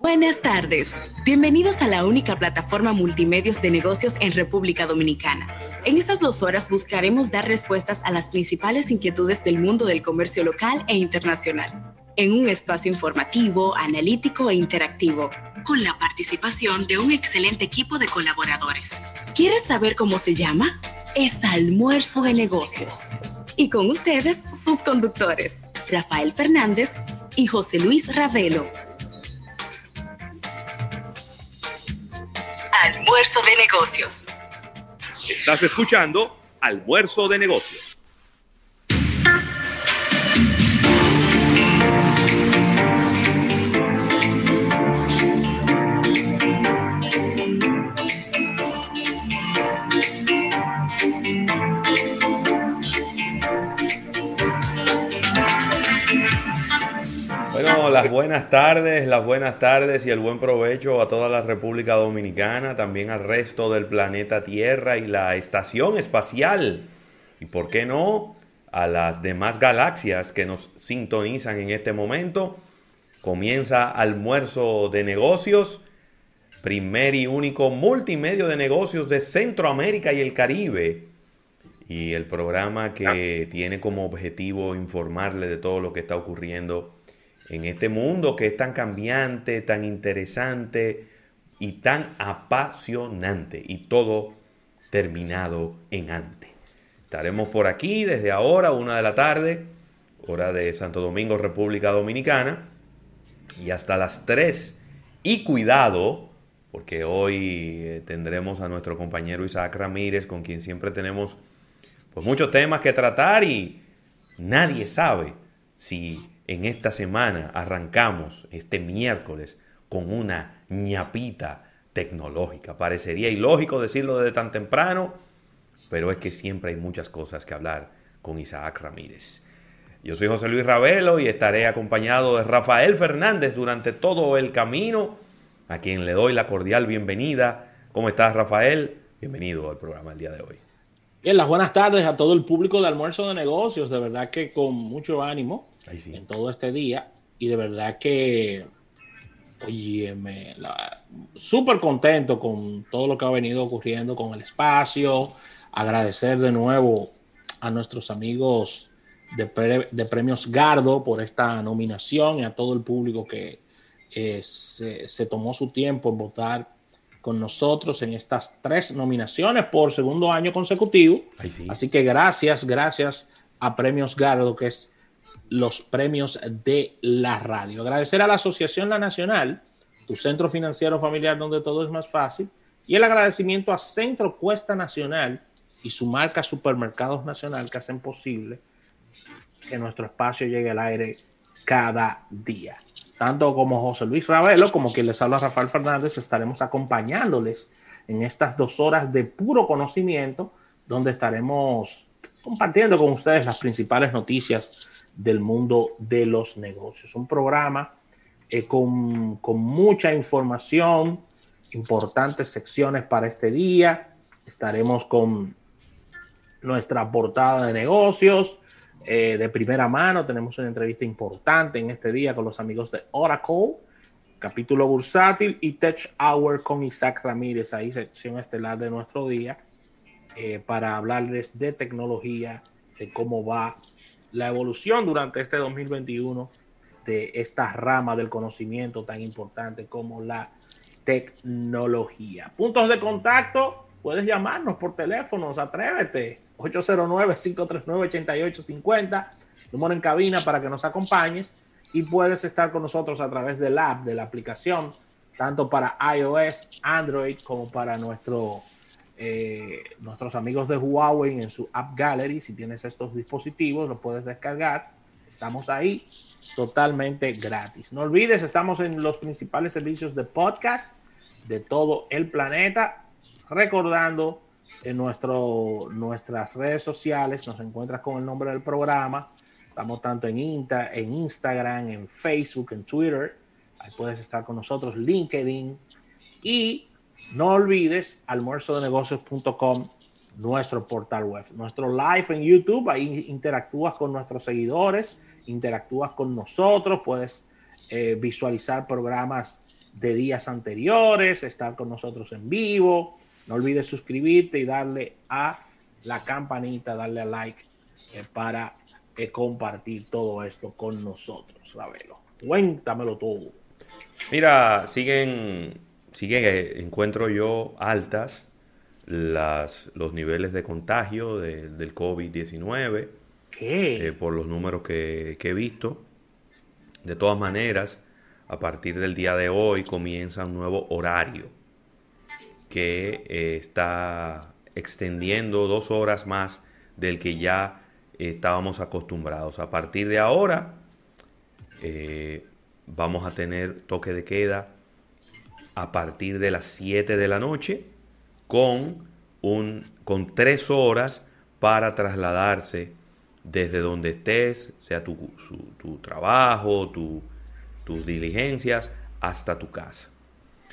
Buenas tardes. Bienvenidos a la única plataforma multimedios de negocios en República Dominicana. En estas dos horas buscaremos dar respuestas a las principales inquietudes del mundo del comercio local e internacional, en un espacio informativo, analítico e interactivo, con la participación de un excelente equipo de colaboradores. ¿Quieres saber cómo se llama? Es Almuerzo de Negocios. Y con ustedes, sus conductores, Rafael Fernández y José Luis Ravelo. Almuerzo de negocios. Estás escuchando Almuerzo de negocios. Las buenas tardes, las buenas tardes y el buen provecho a toda la República Dominicana, también al resto del planeta Tierra y la estación espacial. Y por qué no, a las demás galaxias que nos sintonizan en este momento. Comienza almuerzo de negocios, primer y único multimedio de negocios de Centroamérica y el Caribe. Y el programa que tiene como objetivo informarle de todo lo que está ocurriendo en este mundo que es tan cambiante, tan interesante y tan apasionante y todo terminado en ante. Estaremos por aquí desde ahora, una de la tarde, hora de Santo Domingo, República Dominicana, y hasta las 3. Y cuidado, porque hoy eh, tendremos a nuestro compañero Isaac Ramírez, con quien siempre tenemos pues, muchos temas que tratar y nadie sabe si en esta semana arrancamos este miércoles con una ñapita tecnológica. Parecería ilógico decirlo desde tan temprano, pero es que siempre hay muchas cosas que hablar con Isaac Ramírez. Yo soy José Luis Ravelo y estaré acompañado de Rafael Fernández durante todo el camino, a quien le doy la cordial bienvenida. ¿Cómo estás, Rafael? Bienvenido al programa el día de hoy. Bien, las buenas tardes a todo el público de Almuerzo de Negocios. De verdad que con mucho ánimo en todo este día. Y de verdad que, oye, súper contento con todo lo que ha venido ocurriendo con el espacio. Agradecer de nuevo a nuestros amigos de, de Premios Gardo por esta nominación y a todo el público que eh, se, tomó su tiempo en votar con nosotros en estas tres nominaciones por segundo año consecutivo. Así que gracias, gracias a Premios Gardo, que es los premios de la radio. Agradecer a la Asociación La Nacional, tu centro financiero familiar donde todo es más fácil, y el agradecimiento a Centro Cuesta Nacional y su marca Supermercados Nacional que hacen posible que nuestro espacio llegue al aire cada día. Tanto como José Luis Ravelo, como quien les habla Rafael Fernández, estaremos acompañándoles en estas dos horas de puro conocimiento, donde estaremos compartiendo con ustedes las principales noticias del mundo de los negocios. Un programa eh, con, con, mucha información, importantes secciones para este día. Estaremos con nuestra portada de negocios eh, de primera mano. Tenemos una entrevista importante en este día con los amigos de Oracle, capítulo bursátil y Tech Hour con Isaac Ramírez, ahí sección estelar de nuestro día, eh, para hablarles de tecnología, de cómo va la evolución durante este 2021 de esta rama del conocimiento tan importante como la tecnología. Puntos de contacto, puedes llamarnos por teléfonos, atrévete, 809-539-8850, número en cabina para que nos acompañes y puedes estar con nosotros a través del app, de la aplicación, tanto para iOS, Android como para nuestro eh, nuestros amigos de Huawei en su App Gallery. Si tienes estos dispositivos, lo puedes descargar. Estamos ahí totalmente gratis. No olvides, estamos en los principales servicios de podcast de todo el planeta. Recordando en nuestro, nuestras redes sociales, nos encuentras con el nombre del programa. Estamos tanto en, Insta, en Instagram, en Facebook, en Twitter. Ahí puedes estar con nosotros, LinkedIn. Y no olvides almuerzodenegocios.com, nuestro portal web, nuestro live en YouTube, ahí interactúas con nuestros seguidores, interactúas con nosotros, puedes eh, visualizar programas de días anteriores, estar con nosotros en vivo. No olvides suscribirte y darle a la campanita, darle a like eh, para eh, compartir todo esto con nosotros, Ravelo. Cuéntamelo todo. Mira, siguen, siguen, eh, encuentro yo altas las, los niveles de contagio del COVID-19. ¿Qué? por los números que, que he visto. De todas maneras, a partir del día de hoy comienza un nuevo horario que eh, está extendiendo dos horas más del que ya estábamos acostumbrados. A partir de ahora eh, vamos a tener toque de queda a partir de las 7 de la noche con, un, con tres horas para trasladarse desde donde estés, sea tu, tu trabajo, tu, tus diligencias hasta tu casa.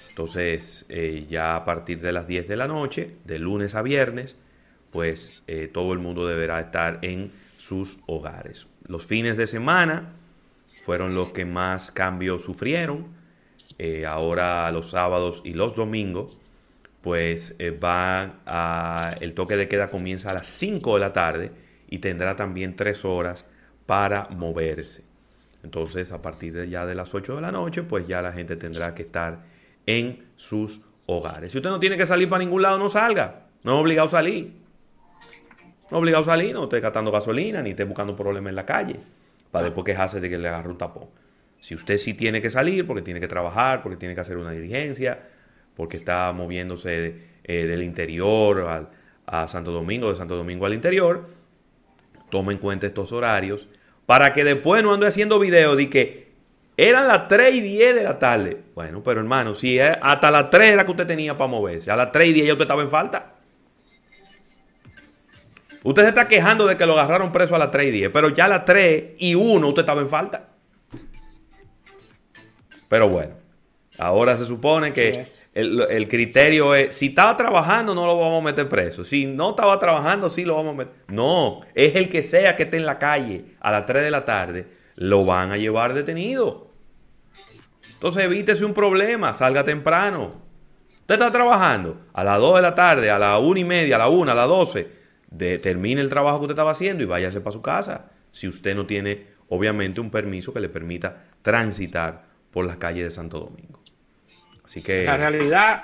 Entonces, eh, ya a partir de las 10 de la noche, de lunes a viernes, pues eh, todo el mundo deberá estar en sus hogares. Los fines de semana fueron los que más cambios sufrieron. Eh, ahora los sábados y los domingos, pues va a, el toque de queda comienza a las 5 de la tarde y tendrá también 3 horas para moverse. Entonces, a partir de ya de las 8 de la noche, pues ya la gente tendrá que estar en sus hogares. Si usted no tiene que salir para ningún lado, no salga. No es obligado a salir. No es obligado a salir, no esté gastando gasolina, ni esté buscando problemas en la calle, para después quejarse de que le agarre un tapón. Si usted sí tiene que salir, porque tiene que trabajar, porque tiene que hacer una diligencia, porque está moviéndose eh, del interior a Santo Domingo, de Santo Domingo al interior, tome en cuenta estos horarios para que después no ande haciendo videos de que eran las 3 y 10 de la tarde. Bueno, pero hermano, si hasta las 3 era que usted tenía para moverse, a las 3 y 10 ya usted estaba en falta. Usted se está quejando de que lo agarraron preso a las 3 y 10, pero ya a las 3 y 1 usted estaba en falta. Pero bueno, ahora se supone que el, criterio es, si estaba trabajando, no lo vamos a meter preso. Si no estaba trabajando, sí lo vamos a meter. No, es el que sea que esté en la calle a las 3 de la tarde, lo van a llevar detenido. Entonces evítese un problema, salga temprano. Usted está trabajando a las 2 de la tarde, a las 1 y media, a la 1, a las 12. termine el trabajo que usted estaba haciendo y váyase para su casa. Si usted no tiene, obviamente, un permiso que le permita transitar por las calles de Santo Domingo. Así que. La realidad.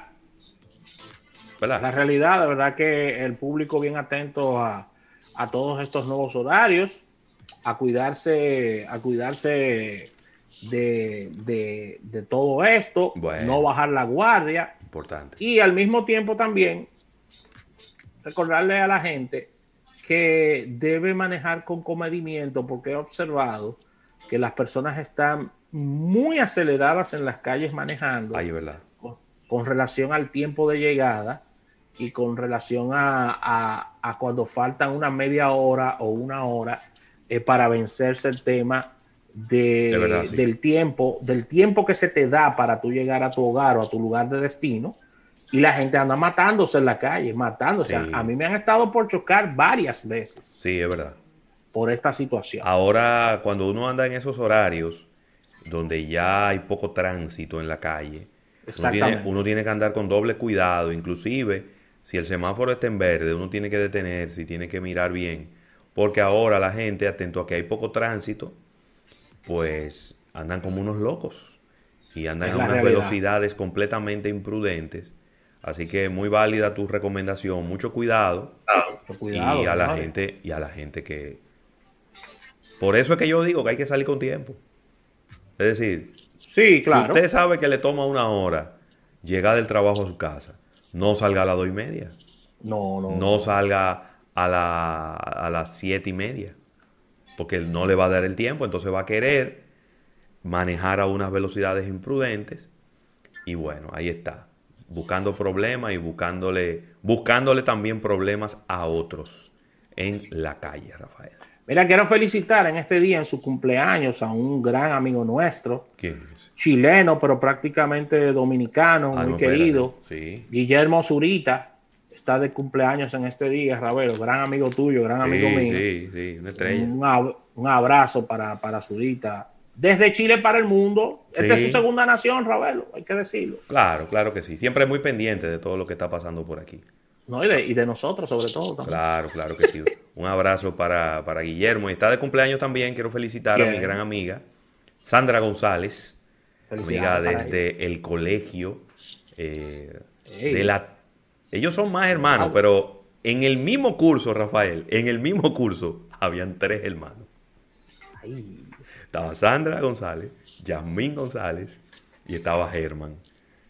La realidad, de verdad que el público bien atento a, todos estos nuevos horarios, a cuidarse, a cuidarse de, todo esto, no bajar la guardia. Importante. Y al mismo tiempo también recordarle a la gente que debe manejar con comedimiento, porque he observado que las personas están muy aceleradas en las calles manejando. ¿verdad? Con, relación al tiempo de llegada y con relación a, cuando faltan una media hora o una hora eh, para vencerse el tema de, del tiempo, del tiempo que se te da para tú llegar a tu hogar o a tu lugar de destino. Y la gente anda matándose en la calle, matándose. A mí me han estado por chocar varias veces. Sí, es verdad. Por esta situación. Ahora, cuando uno anda en esos horarios, donde ya hay poco tránsito en la calle, uno tiene, que andar con doble cuidado, inclusive si el semáforo está en verde, uno tiene que detenerse y tiene que mirar bien, porque ahora la gente, atento a que hay poco tránsito, pues andan como unos locos y andan a unas velocidades completamente imprudentes. Así que muy válida tu recomendación, mucho cuidado, y a la gente y a la gente que por eso es que yo digo que hay que salir con tiempo. Es decir, sí, claro. si usted sabe que le toma una hora llegar del trabajo a su casa, no salga a las dos y media. No, no. No salga a, la, a las siete y media. Porque no le va a dar el tiempo, entonces va a querer manejar a unas velocidades imprudentes. Y bueno, ahí está. Buscando problemas y buscándole, buscándole también problemas a otros en la calle, Rafael. Mira, quiero felicitar en este día, en su cumpleaños, a un gran amigo nuestro. Chileno, pero prácticamente dominicano, ah, muy querido. Guillermo Zurita. Está de cumpleaños en este día, Ravelo. Gran amigo tuyo, gran amigo mío. Sí, sí, una estrella. Un, abrazo para, para Zurita. desde Chile para el mundo. Esta es su segunda nación, Ravelo, hay que decirlo. Claro, claro que sí. Siempre muy pendiente de todo lo que está pasando por aquí. No, y de, y de nosotros sobre todo también. Claro, claro que sí. Un abrazo para, para Guillermo. Y está de cumpleaños también. Quiero felicitar a mi gran amiga, Sandra González, amiga desde el colegio. Eh, de la... Ellos son más hermanos, pero en el mismo curso, Rafael, en el mismo curso, habían tres hermanos. Estaba Sandra González, Yasmín González y estaba Germán.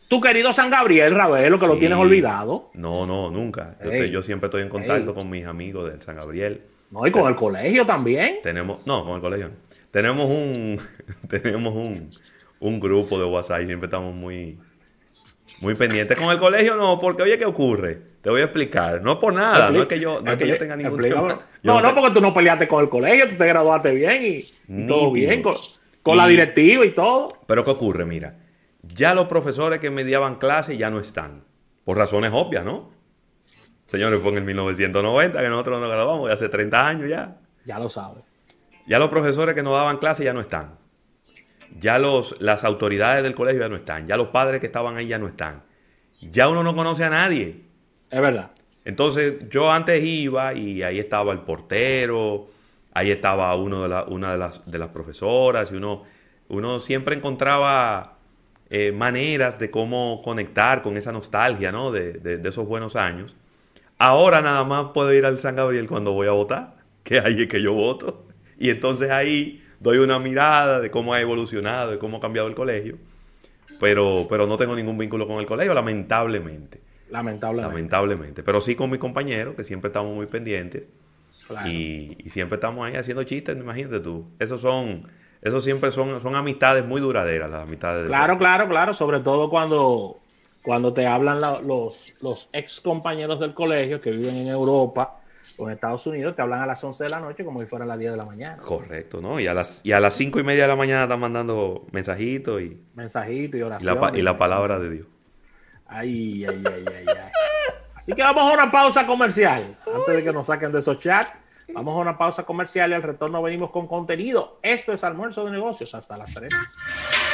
Tu querido San Gabriel, Ravelo, que lo tienes olvidado. No, no, nunca. Yo, siempre estoy en contacto con mis amigos del San Gabriel. No, y con el colegio también. Tenemos, no, con el colegio Tenemos un, tenemos un, un grupo de WhatsApp y siempre estamos muy, muy pendientes. Con el colegio no, porque oye, ¿qué ocurre? Te voy a explicar. No por nada, no es que yo, no es que yo tenga ningún tema. No, no, porque tú no peleaste con el colegio, tú te graduaste bien y, todo bien, con, la directiva y todo. Pero ¿qué ocurre? Mira, ya los profesores que mediaban clases ya no están. Por razones obvias, ¿no? Señores, fue en el 1990 que nosotros nos graduamos, ya hace 30 años ya. Ya lo sabes. Ya los profesores que nos daban clases ya no están. Ya los, las autoridades del colegio ya no están. Ya los padres que estaban ahí ya no están. Ya uno no conoce a nadie. Es verdad. Entonces, yo antes iba y ahí estaba el portero, ahí estaba uno de una de las, de las profesoras y uno, uno siempre encontraba eh, maneras de cómo conectar con esa nostalgia, ¿no? De, de, esos buenos años. Ahora nada más puedo ir al San Gabriel cuando voy a votar, que ahí es que yo voto. Y entonces ahí doy una mirada de cómo ha evolucionado, de cómo ha cambiado el colegio. Pero, pero no tengo ningún vínculo con el colegio, lamentablemente. Lamentablemente. Lamentablemente. Pero sí con mis compañeros, que siempre estamos muy pendientes. Y, y, siempre estamos ahí haciendo chistes, imagínate tú. Esos son eso siempre son, son amistades muy duraderas, las amistades. Claro, claro, claro, sobre todo cuando, cuando te hablan los, los ex compañeros del colegio que viven en Europa o en Estados Unidos, te hablan a las 11 de la noche como si fueran las 10 de la mañana. Correcto, ¿no? Y a las, y a las 5 y media de la mañana están mandando mensajitos y... Mensajitos y oraciones. Y la, palabra de Dios. Ay, ay, ay, ay, ay. Así que vamos a una pausa comercial antes de que nos saquen de esos chats. Vamos a una pausa comercial y al retorno venimos con contenido. Esto es almuerzo de negocios hasta las 3.